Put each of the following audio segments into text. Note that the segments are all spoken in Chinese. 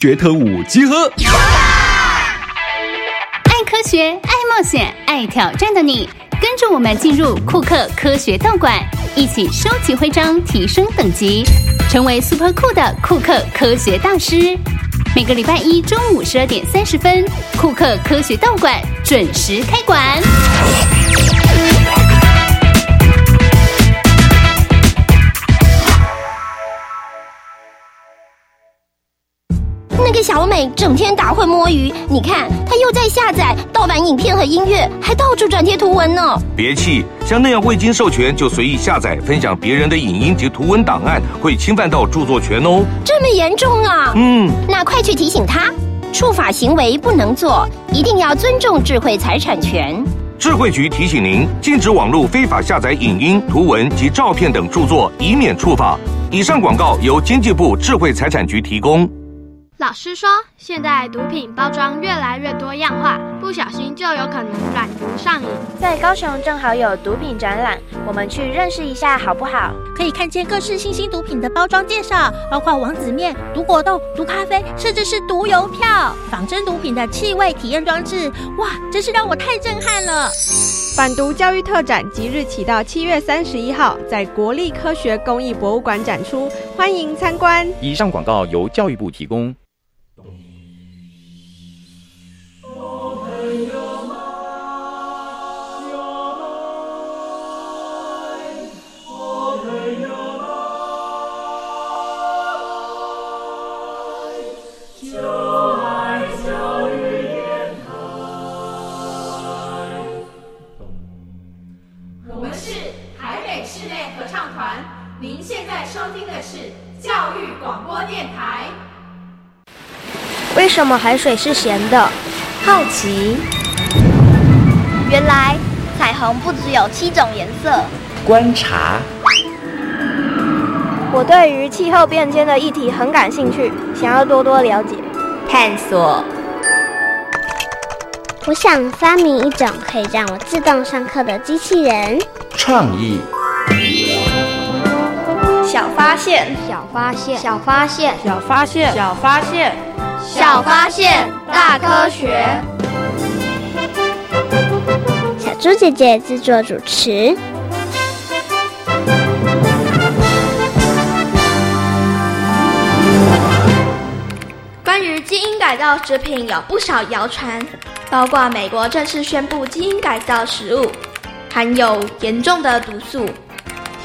学特务集合！爱科学、爱冒险、爱挑战的你，跟着我们进入库克科学道馆，一起收集徽章，提升等级，成为 super cool 的库克科学大师。每个礼拜一中午十二点三十分，库克科学道馆准时开馆。那个小美整天打混摸鱼，你看她又在下载盗版影片和音乐，还到处转贴图文呢。别气，像那样未经授权就随意下载、分享别人的影音及图文档案，会侵犯到著作权哦。这么严重啊？嗯，那快去提醒她，触法行为不能做，一定要尊重智慧财产权。智慧局提醒您，禁止网络非法下载影音、图文及照片等著作，以免触法。以上广告由经济部智慧财产局提供。老师说，现在毒品包装越来越多样化，不小心就有可能染毒上瘾。在高雄正好有毒品展览，我们去认识一下好不好？可以看见各式新兴毒品的包装介绍，包括王子面、毒果冻、毒咖啡，甚至是毒邮票、仿真毒品的气味体验装置。哇，真是让我太震撼了！反毒教育特展即日起到七月三十一号，在国立科学工艺博物馆展出，欢迎参观。以上广告由教育部提供。我们是台北室内合唱团，您现在收听的是教育广播电台。为什么海水是咸的？好奇。原来彩虹不只有七种颜色。观察。我对于气候变迁的议题很感兴趣，想要多多了解。探索。我想发明一种可以让我自动上课的机器人。创意。小发现，小发现，小发现，小发现，小发现，小发现，大科学。小猪姐姐制作主持。关于基因改造食品有不少谣传，包括美国正式宣布基因改造食物含有严重的毒素。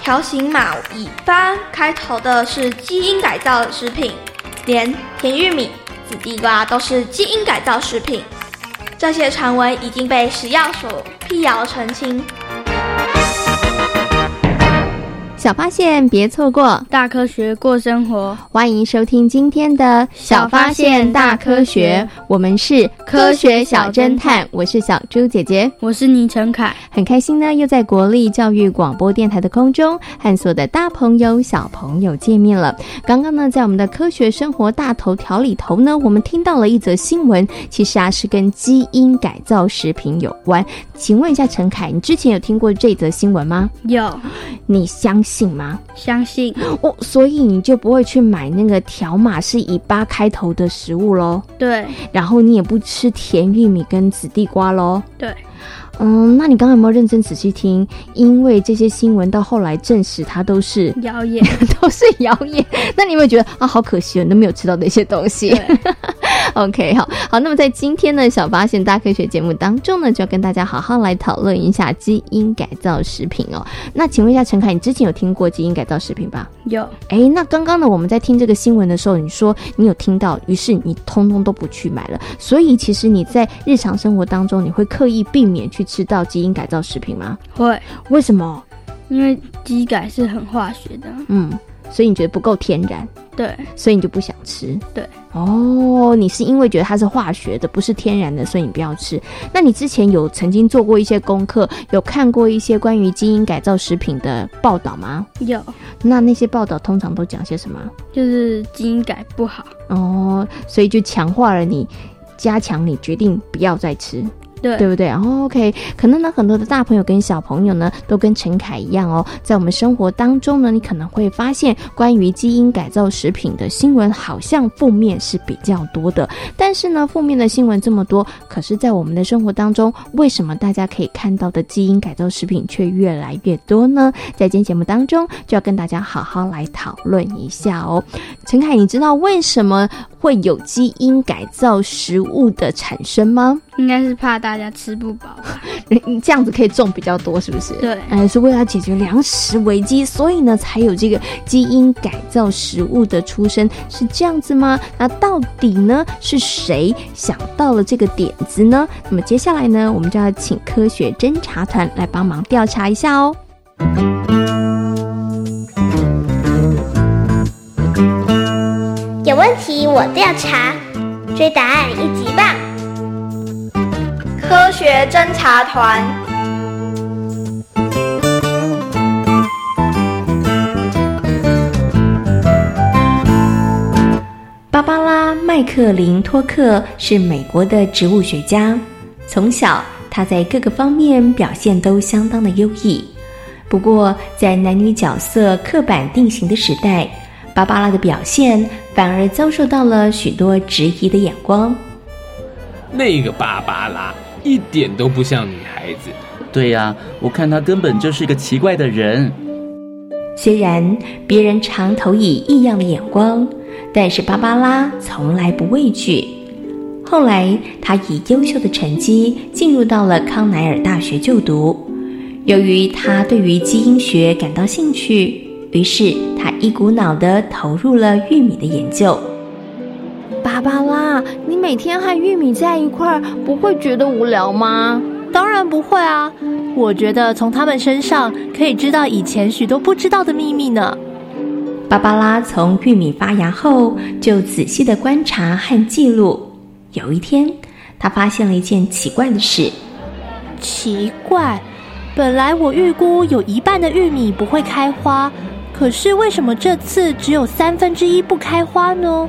条形码以八开头的是基因改造食品，连甜玉米、紫地瓜都是基因改造食品。这些传闻已经被食药所辟谣澄清。小发现，别错过大科学过生活。欢迎收听今天的小发现大科学，我们是科学小侦探，我是小猪姐姐，我是倪晨凯，很开心呢，又在国立教育广播电台的空中和所有的大朋友小朋友见面了。刚刚呢，在我们的科学生活大头条里头呢，我们听到了一则新闻，其实啊是跟基因改造食品有关。请问一下陈凯，你之前有听过这则新闻吗？有，你相信？信吗？相信哦，所以你就不会去买那个条码是以八开头的食物喽。对，然后你也不吃甜玉米跟紫地瓜喽。对，嗯，那你刚刚有没有认真仔细听？因为这些新闻到后来证实它都是谣言，都是谣言。那你有没有觉得啊，好可惜，你都没有吃到那些东西 OK，好好，那么在今天的小发现大科学节目当中呢，就要跟大家好好来讨论一下基因改造食品哦。那请问一下陈凯，你之前有听过基因改造食品吧？有。哎，那刚刚呢，我们在听这个新闻的时候，你说你有听到，于是你通通都不去买了。所以其实你在日常生活当中，你会刻意避免去吃到基因改造食品吗？会。为什么？因为基改是很化学的。嗯。所以你觉得不够天然，对，所以你就不想吃，对。哦，你是因为觉得它是化学的，不是天然的，所以你不要吃。那你之前有曾经做过一些功课，有看过一些关于基因改造食品的报道吗？有。那那些报道通常都讲些什么？就是基因改不好。哦，所以就强化了你，加强你决定不要再吃。对对不对？然后 OK，可能呢，很多的大朋友跟小朋友呢，都跟陈凯一样哦，在我们生活当中呢，你可能会发现关于基因改造食品的新闻，好像负面是比较多的。但是呢，负面的新闻这么多，可是，在我们的生活当中，为什么大家可以看到的基因改造食品却越来越多呢？在今天节目当中，就要跟大家好好来讨论一下哦。陈凯，你知道为什么会有基因改造食物的产生吗？应该是怕大家吃不饱吧？你这样子可以种比较多，是不是？对，哎，是为了解决粮食危机，所以呢，才有这个基因改造食物的出生，是这样子吗？那到底呢，是谁想到了这个点子呢？那么接下来呢，我们就要请科学侦查团来帮忙调查一下哦。有问题我调查，追答案一级棒！科学侦察团。芭芭拉·麦克林托克是美国的植物学家，从小他在各个方面表现都相当的优异。不过，在男女角色刻板定型的时代，芭芭拉的表现反而遭受到了许多质疑的眼光。那个芭芭拉一点都不像女孩子。对呀、我看她根本就是个奇怪的人。虽然别人常投以异样的眼光，但是芭芭拉从来不畏惧。后来，她以优秀的成绩进入到了康奈尔大学就读。由于她对于基因学感到兴趣，于是她一股脑地投入了玉米的研究。芭芭拉，你每天和玉米在一块儿，不会觉得无聊吗？当然不会啊！我觉得从他们身上可以知道以前许多不知道的秘密呢。芭芭拉从玉米发芽后，就仔细的观察和记录。有一天，他发现了一件奇怪的事。奇怪，本来我预估有一半的玉米不会开花，可是为什么这次只有三分之一不开花呢？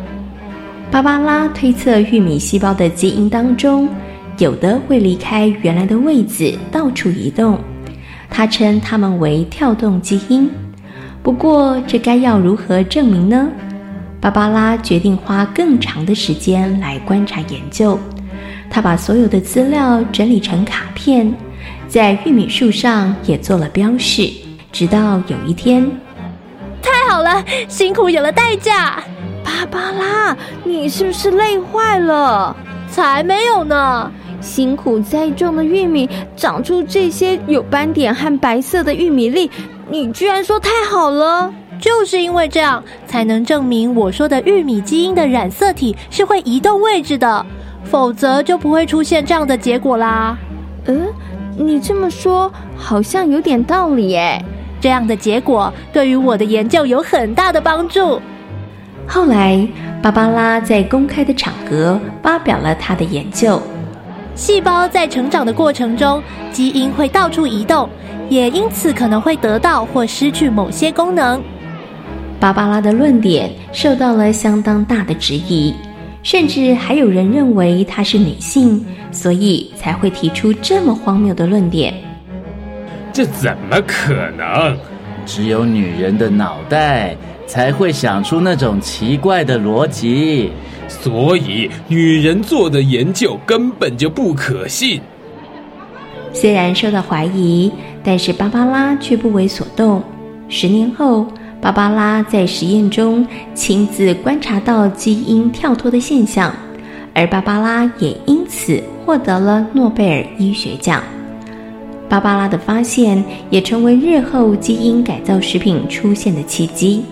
芭芭拉推测，玉米细胞的基因当中，有的会离开原来的位置，到处移动。她称它们为跳动基因。不过，这该要如何证明呢？芭芭拉决定花更长的时间来观察研究。她把所有的资料整理成卡片，在玉米树上也做了标示。直到有一天，太好了，辛苦有了代价。芭芭拉，你是不是累坏了？才没有呢！辛苦栽种的玉米长出这些有斑点和白色的玉米粒，你居然说太好了？就是因为这样，才能证明我说的玉米基因的染色体是会移动位置的，否则就不会出现这样的结果啦。嗯，你这么说好像有点道理耶。这样的结果对于我的研究有很大的帮助。后来，芭芭拉在公开的场合发表了她的研究。细胞在成长的过程中，基因会到处移动，也因此可能会得到或失去某些功能。芭芭拉的论点受到了相当大的质疑，甚至还有人认为她是女性，所以才会提出这么荒谬的论点。这怎么可能？只有女人的脑袋才会想出那种奇怪的逻辑，所以女人做的研究根本就不可信。虽然受到怀疑，但是芭芭拉却不为所动。十年后，芭芭拉在实验中亲自观察到基因跳脱的现象，而芭芭拉也因此获得了诺贝尔医学奖。芭芭拉的发现也成为日后基因改造食品出现的契机。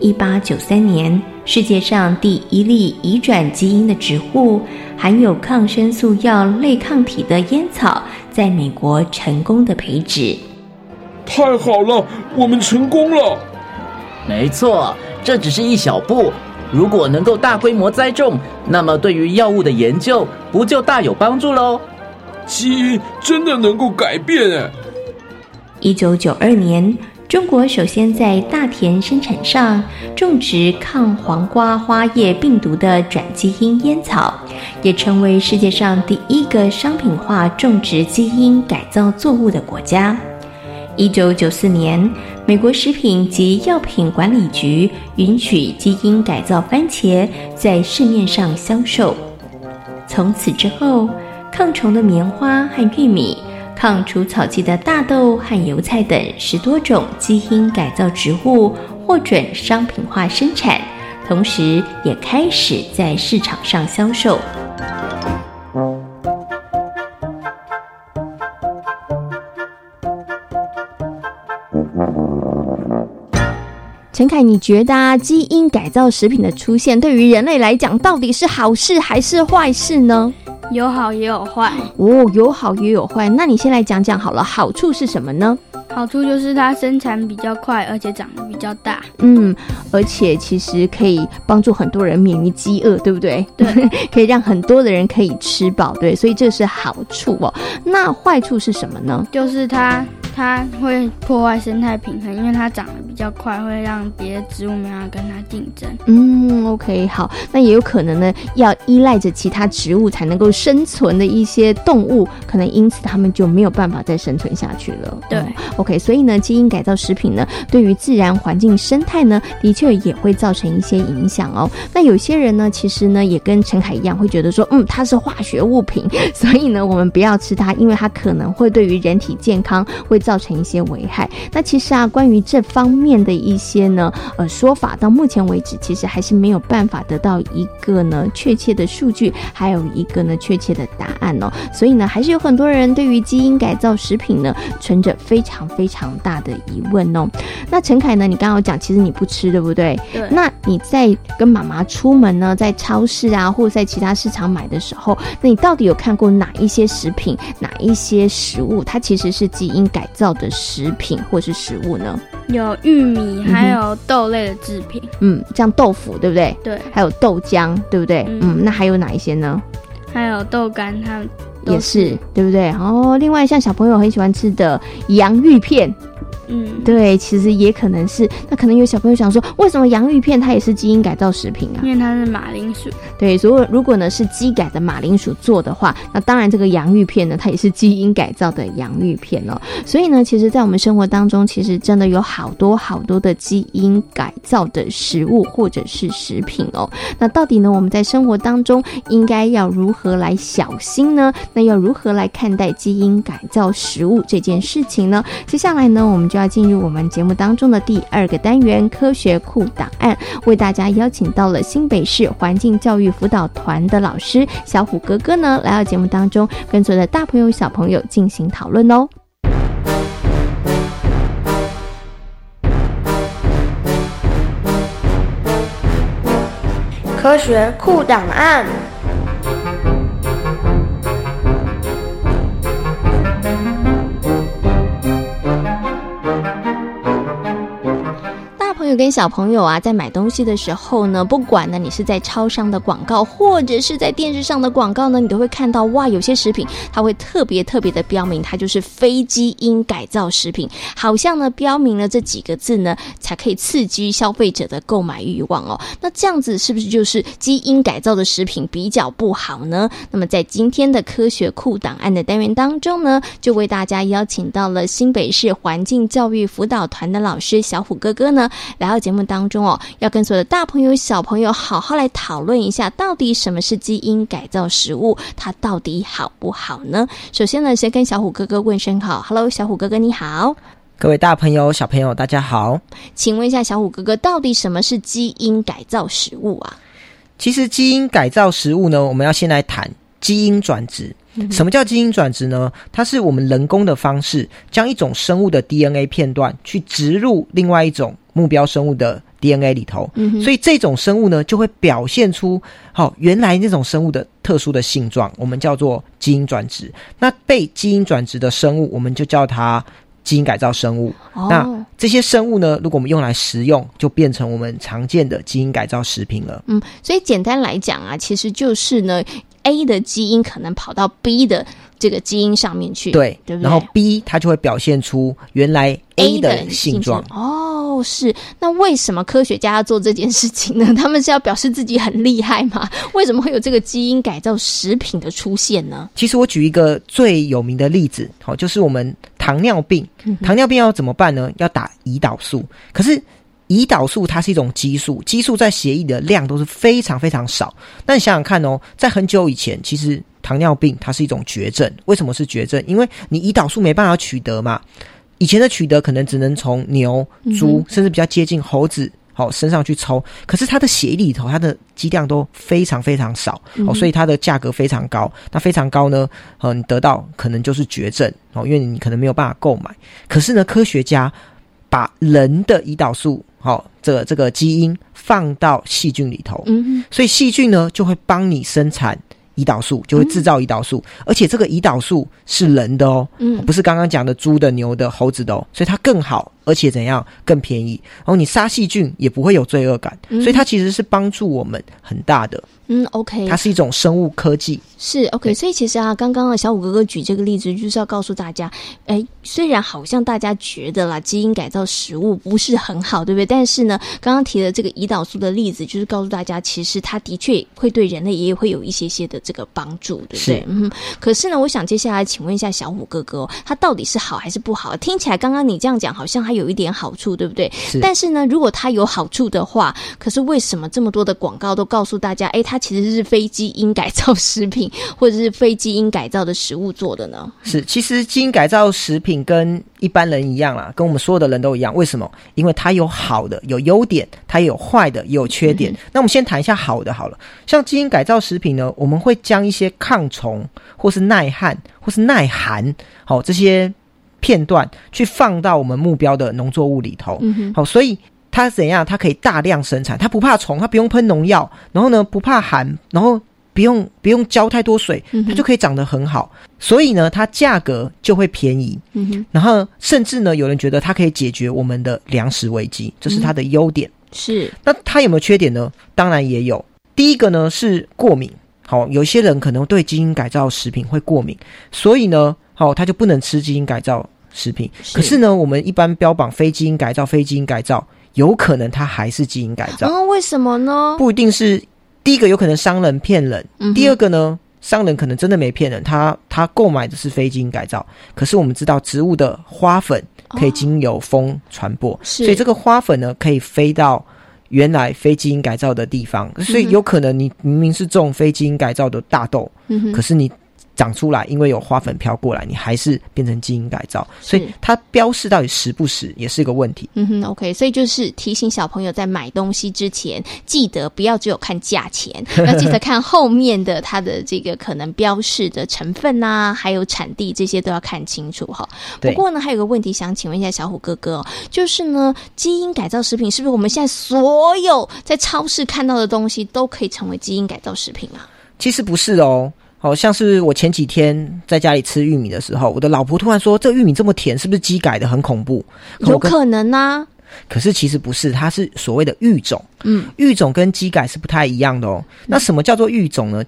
一八九三年，世界上第一例移转基因的植物——含有抗生素药类抗体的烟草，在美国成功的培植。太好了，我们成功了！没错，这只是一小步。如果能够大规模栽种，那么对于药物的研究不就大有帮助喽？基因真的能够改变哎！一九九二年，中国首先在大田生产上种植抗黄瓜花叶病毒的转基因烟草，也成为世界上第一个商品化种植基因改造作物的国家。一九九四年，美国食品及药品管理局允许基因改造番茄在市面上销售。从此之后，抗虫的棉花和玉米。抗除草剂的大豆和油菜等十多种基因改造植物获准商品化生产，同时也开始在市场上销售。陈凯，你觉得啊，基因改造食品的出现对于人类来讲，到底是好事还是坏事呢？有好也有坏哦，有好也有坏。那你先来讲讲好了，好处是什么呢？好处就是它生产比较快，而且长得比较大。嗯，而且其实可以帮助很多人免于饥饿，对不对？对，可以让很多的人可以吃饱，对，所以这是好处哦。那坏处是什么呢？就是它。它会破坏生态平衡，因为它长得比较快，会让别的植物没办法跟它竞争。嗯，OK，好，那也有可能呢，要依赖着其他植物才能够生存的一些动物，可能因此它们就没有办法再生存下去了。对，OK，所以呢，基因改造食品呢，对于自然环境生态呢，的确也会造成一些影响哦。那有些人呢，其实呢，也跟陈凯一样，会觉得说，嗯，它是化学物品，所以呢，我们不要吃它，因为它可能会对于人体健康会。造成一些危害。那其实啊，关于这方面的一些呢，呃，说法到目前为止，其实还是没有办法得到一个呢确切的数据，还有一个呢确切的答案哦。所以呢，还是有很多人对于基因改造食品呢，存着非常非常大的疑问哦。那陈凯呢，你刚刚讲，其实你不吃，对不对？对。那你在跟妈妈出门呢，在超市啊，或者在其他市场买的时候，那你到底有看过哪一些食品，哪一些食物，它其实是基因改？造的食品或是食物呢？有玉米，还有豆类的制品。嗯，像豆腐，对不对？对。还有豆浆，对不对？嗯，那还有哪一些呢？还有豆干，它也是，对不对？哦，另外像小朋友很喜欢吃的洋芋片。嗯，对，其实也可能是，那可能有小朋友想说，为什么洋芋片它也是基因改造食品啊？因为它是马铃薯。对，如果如果呢是基改的马铃薯做的话，那当然这个洋芋片呢，它也是基因改造的洋芋片哦。所以呢，其实，在我们生活当中，其实真的有好多好多的基因改造的食物或者是食品哦。那到底呢，我们在生活当中应该要如何来小心呢？那要如何来看待基因改造食物这件事情呢？接下来呢，我们就。要进入我们节目当中的第二个单元——科学库档案，为大家邀请到了新北市环境教育辅导团的老师小虎哥哥呢，来到节目当中，跟所有的大朋友、小朋友进行讨论哦。科学库档案。跟小朋友啊，在买东西的时候呢，不管呢你是在超商的广告，或者是在电视上的广告呢，你都会看到哇，有些食品它会特别特别的标明，它就是非基因改造食品，好像呢标明了这几个字呢，才可以刺激消费者的购买欲望哦。那这样子是不是就是基因改造的食品比较不好呢？那么在今天的科学库档案的单元当中呢，就为大家邀请到了新北市环境教育辅导团的老师小虎哥哥呢。来到节目当中哦，要跟所有的大朋友、小朋友好好来讨论一下，到底什么是基因改造食物，它到底好不好呢？首先呢，先跟小虎哥哥问声好，Hello，小虎哥哥你好，各位大朋友、小朋友大家好，请问一下小虎哥哥，到底什么是基因改造食物啊？其实基因改造食物呢，我们要先来谈基因转植。什么叫基因转植呢？它是我们人工的方式，将一种生物的 DNA 片段去植入另外一种目标生物的 DNA 里头，所以这种生物呢就会表现出好原来那种生物的特殊的性状，我们叫做基因转殖。那被基因转殖的生物，我们就叫它基因改造生物。那这些生物呢，如果我们用来食用，就变成我们常见的基因改造食品了。嗯，所以简单来讲啊，其实就是呢。A 的基因可能跑到 B 的这个基因上面去，对，对不对？然后 B 它就会表现出原来 A 的性状。哦，是。那为什么科学家要做这件事情呢？他们是要表示自己很厉害吗？为什么会有这个基因改造食品的出现呢？其实我举一个最有名的例子，好，就是我们糖尿病。糖尿病要怎么办呢？要打胰岛素。可是胰岛素它是一种激素，激素在血液的量都是非常非常少。那你想想看哦，在很久以前，其实糖尿病它是一种绝症。为什么是绝症？因为你胰岛素没办法取得嘛。以前的取得可能只能从牛、猪，甚至比较接近猴子，好身上去抽。可是它的血液里头，它的剂量都非常非常少，哦，所以它的价格非常高。那非常高呢，呃，你得到可能就是绝症哦，因为你可能没有办法购买。可是呢，科学家把人的胰岛素，好，这个这个基因放到细菌里头，嗯，所以细菌呢就会帮你生产。胰岛素就会制造胰岛素，而且这个胰岛素是人的哦，嗯，不是刚刚讲的猪的、牛的、猴子的哦，所以它更好，而且怎样更便宜。然后你杀细菌也不会有罪恶感，所以它其实是帮助我们很大的。嗯，OK，它是一种生物科技。是 OK，所以其实啊，刚刚啊小五哥哥举这个例子，就是要告诉大家，哎，虽然好像大家觉得啦，基因改造食物不是很好，对不对？但是呢，刚刚提的这个胰岛素的例子，就是告诉大家，其实它的确会对人类也会有一些些的这个帮助，对不对？嗯。可是呢，我想接下来请问一下小五哥哥，他到底是好还是不好？听起来刚刚你这样讲，好像还有一点好处，对不对？但是呢，如果它有好处的话，可是为什么这么多的广告都告诉大家，哎，它其实是非基因改造食品？或者是非基因改造的食物做的呢？是，其实基因改造食品跟一般人一样啦，跟我们所有的人都一样。为什么？因为它有好的，有优点；它也有坏的，也有缺点。那我们先谈一下好的好了。像基因改造食品呢，我们会将一些抗虫，或是耐旱，或是耐寒，好这些片段去放到我们目标的农作物里头。嗯好，所以它怎样？它可以大量生产，它不怕虫，它不用喷农药，然后呢不怕寒，然后。不用不用浇太多水，它就可以长得很好。所以呢，它价格就会便宜。嗯然后甚至呢，有人觉得它可以解决我们的粮食危机，这是它的优点。是。那它有没有缺点呢？当然也有。第一个呢是过敏。好，有些人可能对基因改造食品会过敏，所以呢，好他就不能吃基因改造食品。可是呢，我们一般标榜非基因改造，非基因改造，有可能它还是基因改造。哦，为什么呢？不一定是。第一个有可能商人骗人，第二个呢，商人可能真的没骗人，他他购买的是非基因改造。可是我们知道，植物的花粉可以经由风传播，所以这个花粉呢可以飞到原来非基因改造的地方，所以有可能你明明是种非基因改造的大豆，可是你。长出来，因为有花粉飘过来，你还是变成基因改造，所以它标示到底实不实也是一个问题。嗯哼，OK，所以就是提醒小朋友在买东西之前，记得不要只有看价钱，要记得看后面的它的这个可能标示的成分啊，还有产地这些都要看清楚哈。不过呢，还有个问题想请问一下小虎哥哥，就是呢，基因改造食品是不是我们现在所有在超市看到的东西都可以成为基因改造食品啊？其实不是哦。好像是我前几天在家里吃玉米的时候，我的老婆突然说：“这玉米这么甜，是不是鸡改的？很恐怖。”有可能啊，可是其实不是，它是所谓的育种。嗯，育种跟鸡改是不太一样的哦。那什么叫做育种呢？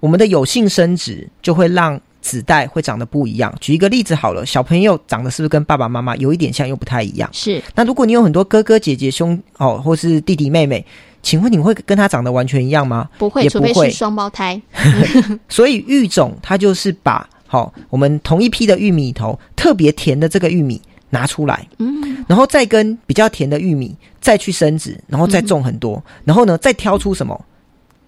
我们的有性生殖就会让子代会长得不一样。举一个例子好了，小朋友长得是不是跟爸爸妈妈有一点像，又不太一样？是。那如果你有很多哥哥姐姐兄哦，或是弟弟妹妹。请问你会跟他长得完全一样吗？不会，除非是双胞胎。所以育种它就是把好我们同一批的玉米头特别甜的这个玉米拿出来，嗯，然后再跟比较甜的玉米再去生殖，然后再种很多，然后呢再挑出什么？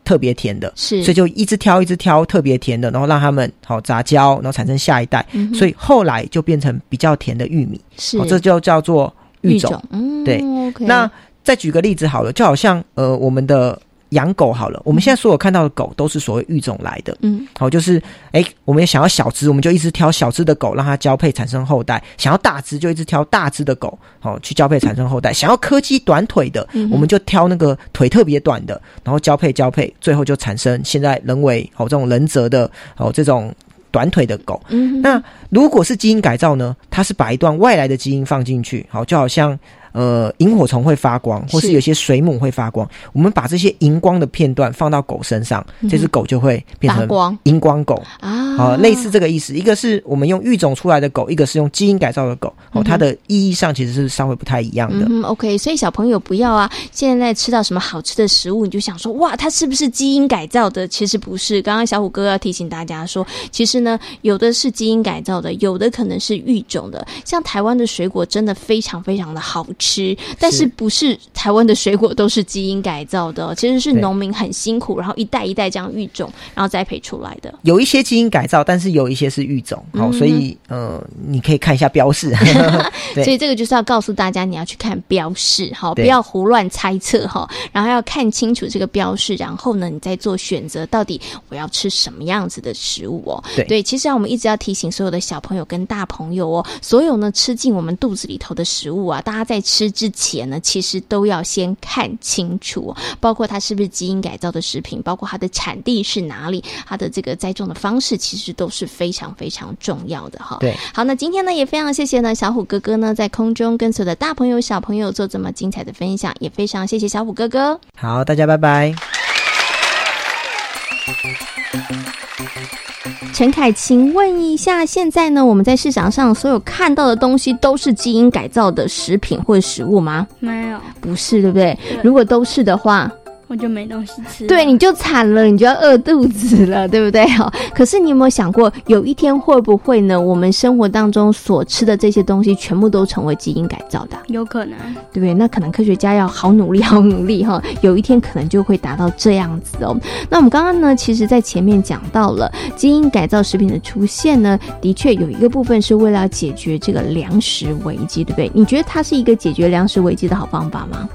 特别甜的，是，所以就一直挑一直挑特别甜的，然后让他们好杂交，然后产生下一代，所以后来就变成比较甜的玉米，是，这就叫做育种，嗯，对，那。再举个例子好了，就好像呃，我们的养狗好了，我们现在所有看到的狗都是所谓育种来的，嗯，好，就是哎，我们也想要小只，我们就一直挑小只的狗让它交配产生后代；想要大只，就一直挑大只的狗，好去交配产生后代；想要柯基短腿的，我们就挑那个腿特别短的，然后交配交配，最后就产生现在人为哦这种人择的哦这种短腿的狗。那如果是基因改造呢？它是把一段外来的基因放进去，好，就好像。呃萤火虫会发光，或是有些水母会发光，我们把这些荧光的片段放到狗身上，这只狗就会变成荧光狗啊，类似这个意思。一个是我们用育种出来的狗，一个是用基因改造的狗，哦，它的意义上其实是稍微不太一样的。嗯，OK，所以小朋友不要啊，现在吃到什么好吃的食物，你就想说哇，它是不是基因改造的？其实不是。刚刚小虎哥要提醒大家说，其实呢，有的是基因改造的，有的可能是育种的。像台湾的水果真的非常非常的好吃，但是不是台湾的水果都是基因改造的？其实是农民很辛苦，然后一代一代这样育种，然后栽培出来的。有一些基因改造，但是有一些是育种。好，所以呃，你可以看一下标示。所以这个就是要告诉大家，你要去看标示，好，不要胡乱猜测哈。然后要看清楚这个标示，然后呢，你再做选择，到底我要吃什么样子的食物哦。对，其实啊，我们一直要提醒所有的小朋友跟大朋友哦，所有呢吃进我们肚子里头的食物啊，大家在吃之前呢，其实都要先看清楚，包括它是不是基因改造的食品，包括它的产地是哪里，它的这个栽种的方式，其实都是非常非常重要的哈。对，好，那今天呢也非常谢谢呢小虎哥哥呢在空中跟所有的大朋友小朋友做这么精彩的分享，也非常谢谢小虎哥哥。好，大家拜拜。陈凯，请问一下，现在呢，我们在市场上所有看到的东西都是基因改造的食品或者食物吗？没有，不是，对不对？如果都是的话。我就没东西吃，对，你就惨了，你就要饿肚子了，对不对？哈，可是你有没有想过，有一天会不会呢？我们生活当中所吃的这些东西，全部都成为基因改造的？有可能，对不对？那可能科学家要好努力，好努力哈，有一天可能就会达到这样子哦。那我们刚刚呢，其实在前面讲到了基因改造食品的出现呢，的确有一个部分是为了解决这个粮食危机，对不对？你觉得它是一个解决粮食危机的好方法吗？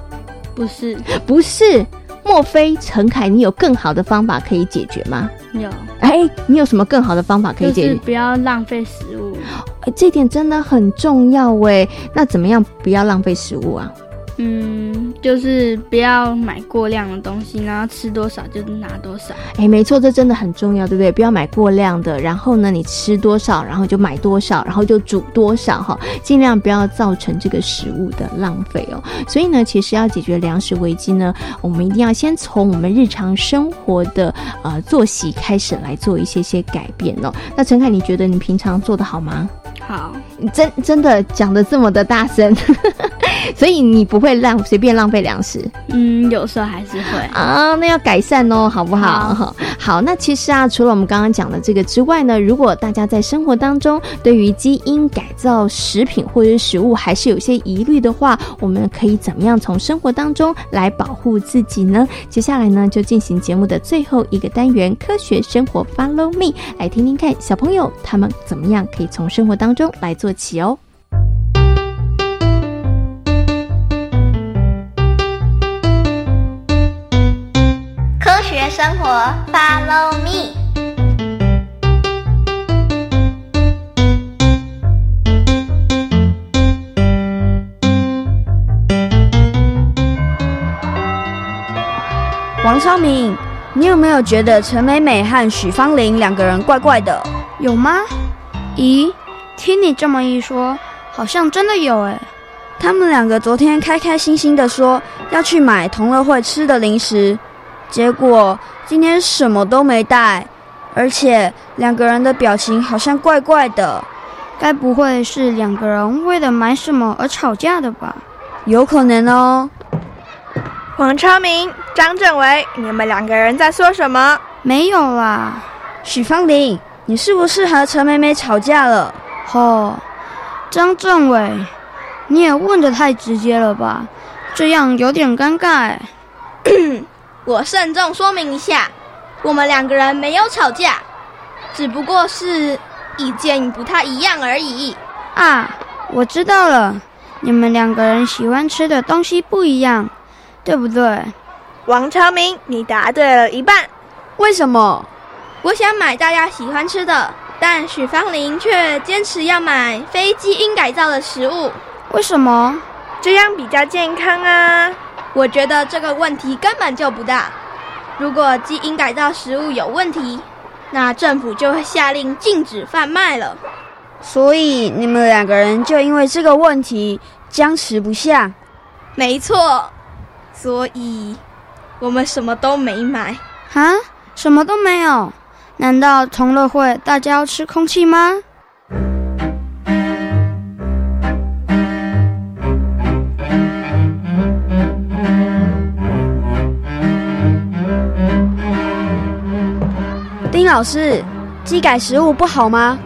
不是，不是。莫非陈凯，你有更好的方法可以解决吗？有。哎，你有什么更好的方法可以解决？不要浪费食物。哎，这点真的很重要哎。那怎么样不要浪费食物啊？嗯，就是不要买过量的东西，然后吃多少就拿多少。哎，没错，这真的很重要，对不对？不要买过量的，然后呢，你吃多少，然后就买多少，然后就煮多少，哈，尽量不要造成这个食物的浪费哦。所以呢，其实要解决粮食危机呢，我们一定要先从我们日常生活的呃作息开始来做一些些改变哦。那陈凯，你觉得你平常做的好吗？好，真真的讲的这么的大声，所以你不会浪随便浪费粮食。嗯，有时候还是会啊，那要改善哦，好不好？好，那其实啊，除了我们刚刚讲的这个之外呢，如果大家在生活当中对于基因改造食品或者是食物还是有些疑虑的话，我们可以怎么样从生活当中来保护自己呢？接下来呢，就进行节目的最后一个单元——科学生活，Follow me，来听听看小朋友他们怎么样可以从生活当中来做起哦。生活，Follow me。王超明，你有没有觉得陈美美和许芳玲两个人怪怪的？有吗？咦，听你这么一说，好像真的有哎。他们两个昨天开开心心的说要去买同乐会吃的零食。结果今天什么都没带，而且两个人的表情好像怪怪的，该不会是两个人为了买什么而吵架的吧？有可能哦。黄超明、张政伟，你们两个人在说什么？没有啦。许芳玲，你是不是和陈美美吵架了？哦，张政伟，你也问的太直接了吧？这样有点尴尬。我慎重说明一下，我们两个人没有吵架，只不过是意见不太一样而已。啊，我知道了，你们两个人喜欢吃的东西不一样，对不对？王超明，你答对了一半。为什么？我想买大家喜欢吃的，但许芳玲却坚持要买非基因改造的食物。为什么？这样比较健康啊。我觉得这个问题根本就不大。如果基因改造食物有问题，那政府就会下令禁止贩卖了。所以你们两个人就因为这个问题僵持不下。没错，所以我们什么都没买啊，什么都没有。难道同乐会大家要吃空气吗？老师，基改食物不好吗？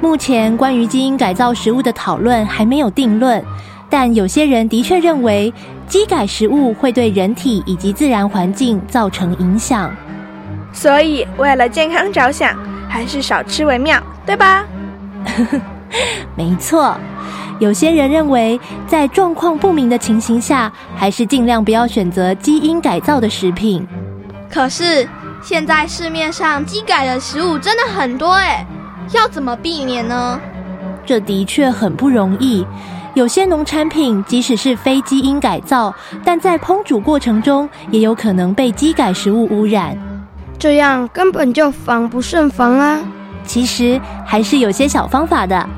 目前关于基因改造食物的讨论还没有定论，但有些人的确认为基改食物会对人体以及自然环境造成影响。所以为了健康着想，还是少吃为妙，对吧？没错，有些人认为在状况不明的情形下，还是尽量不要选择基因改造的食品。可是现在市面上基改的食物真的很多哎。要怎么避免呢？这的确很不容易。有些农产品即使是非基因改造，但在烹煮过程中也有可能被基改食物污染。这样根本就防不胜防啊！其实还是有些小方法的，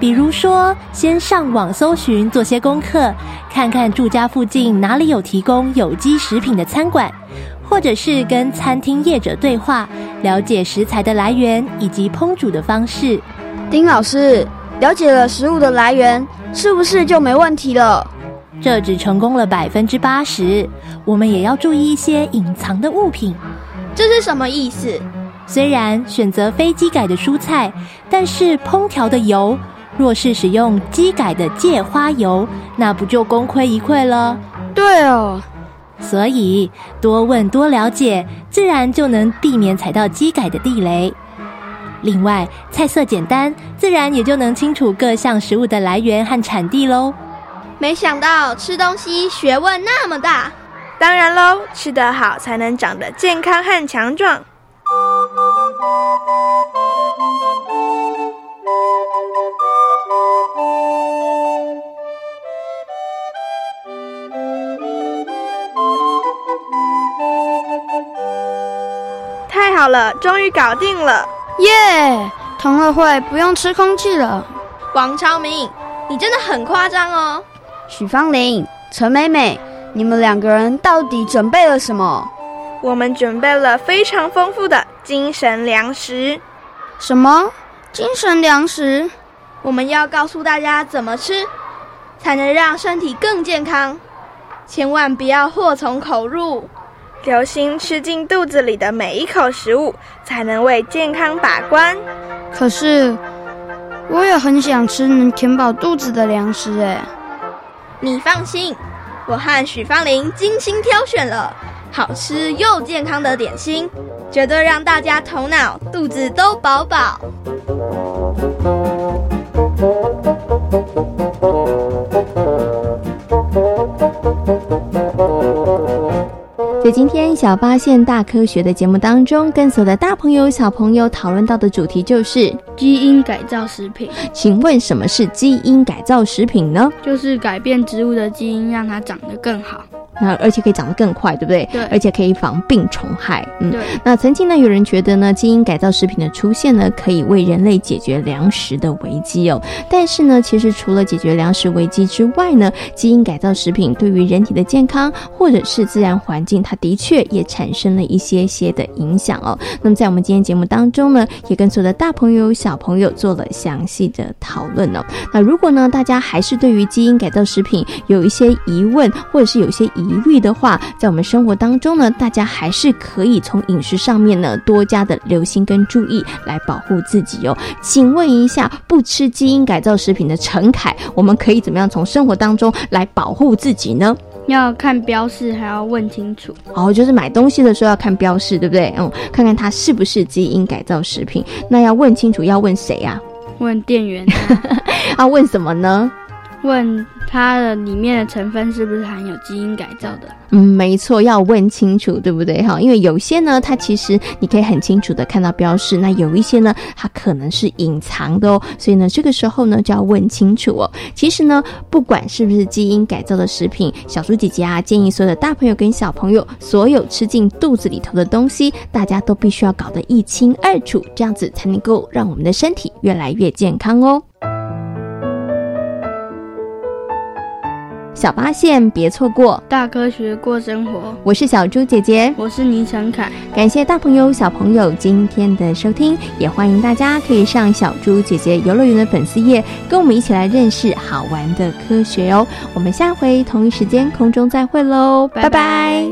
比如说先上网搜寻，做些功课，看看住家附近哪里有提供有机食品的餐馆。或者是跟餐厅业者对话，了解食材的来源以及烹煮的方式。丁老师了解了食物的来源，是不是就没问题了？这只成功了百分之八十，我们也要注意一些隐藏的物品。这是什么意思？虽然选择非机改的蔬菜，但是烹调的油若是使用机改的芥花油，那不就功亏一篑了？对哦。所以多问多了解，自然就能避免踩到机改的地雷。另外，菜色简单，自然也就能清楚各项食物的来源和产地喽。没想到吃东西学问那么大，当然喽，吃得好才能长得健康和强壮。好了，终于搞定了，耶！同乐会不用吃空气了。王超明，你真的很夸张哦。许芳玲、陈美美，你们两个人到底准备了什么？我们准备了非常丰富的精神粮食。什么精神粮食？我们要告诉大家怎么吃，才能让身体更健康。千万不要祸从口入。留心吃进肚子里的每一口食物，才能为健康把关。可是，我也很想吃能填饱肚子的粮食哎。你放心，我和许芳玲精心挑选了好吃又健康的点心，绝对让大家头脑、肚子都饱饱。在今天小发现大科学的节目当中，跟所有的大朋友小朋友讨论到的主题就是基因改造食品。请问什么是基因改造食品呢？就是改变植物的基因，让它长得更好。那而且可以长得更快，对不对？对。而且可以防病虫害。嗯，对。那曾经呢，有人觉得呢，基因改造食品的出现呢，可以为人类解决粮食的危机哦。但是呢，其实除了解决粮食危机之外呢，基因改造食品对于人体的健康或者是自然环境，它的确也产生了一些些的影响哦。那么在我们今天节目当中呢，也跟所有的大朋友小朋友做了详细的讨论哦。那如果呢，大家还是对于基因改造食品有一些疑问，或者是有些疑，疑虑的话，在我们生活当中呢，大家还是可以从饮食上面呢多加的留心跟注意，来保护自己哦。请问一下，不吃基因改造食品的陈凯，我们可以怎么样从生活当中来保护自己呢？要看标示，还要问清楚。哦，就是买东西的时候要看标示，对不对？嗯，看看它是不是基因改造食品。那要问清楚，要问谁呀？问店员。啊，问什么呢？问它的里面的成分是不是含有基因改造的？嗯，没错，要问清楚，对不对？哈，因为有些呢，它其实你可以很清楚的看到标示，那有一些呢，它可能是隐藏的哦。所以呢，这个时候呢，就要问清楚哦。其实呢，不管是不是基因改造的食品，小猪姐姐啊，建议所有的大朋友跟小朋友，所有吃进肚子里头的东西，大家都必须要搞得一清二楚，这样子才能够让我们的身体越来越健康哦。小八线别错过，大科学过生活。我是小猪姐姐，我是倪晨凯。感谢大朋友小朋友今天的收听，也欢迎大家可以上小猪姐姐游乐园的粉丝页，跟我们一起来认识好玩的科学哦。我们下回同一时间空中再会喽，拜拜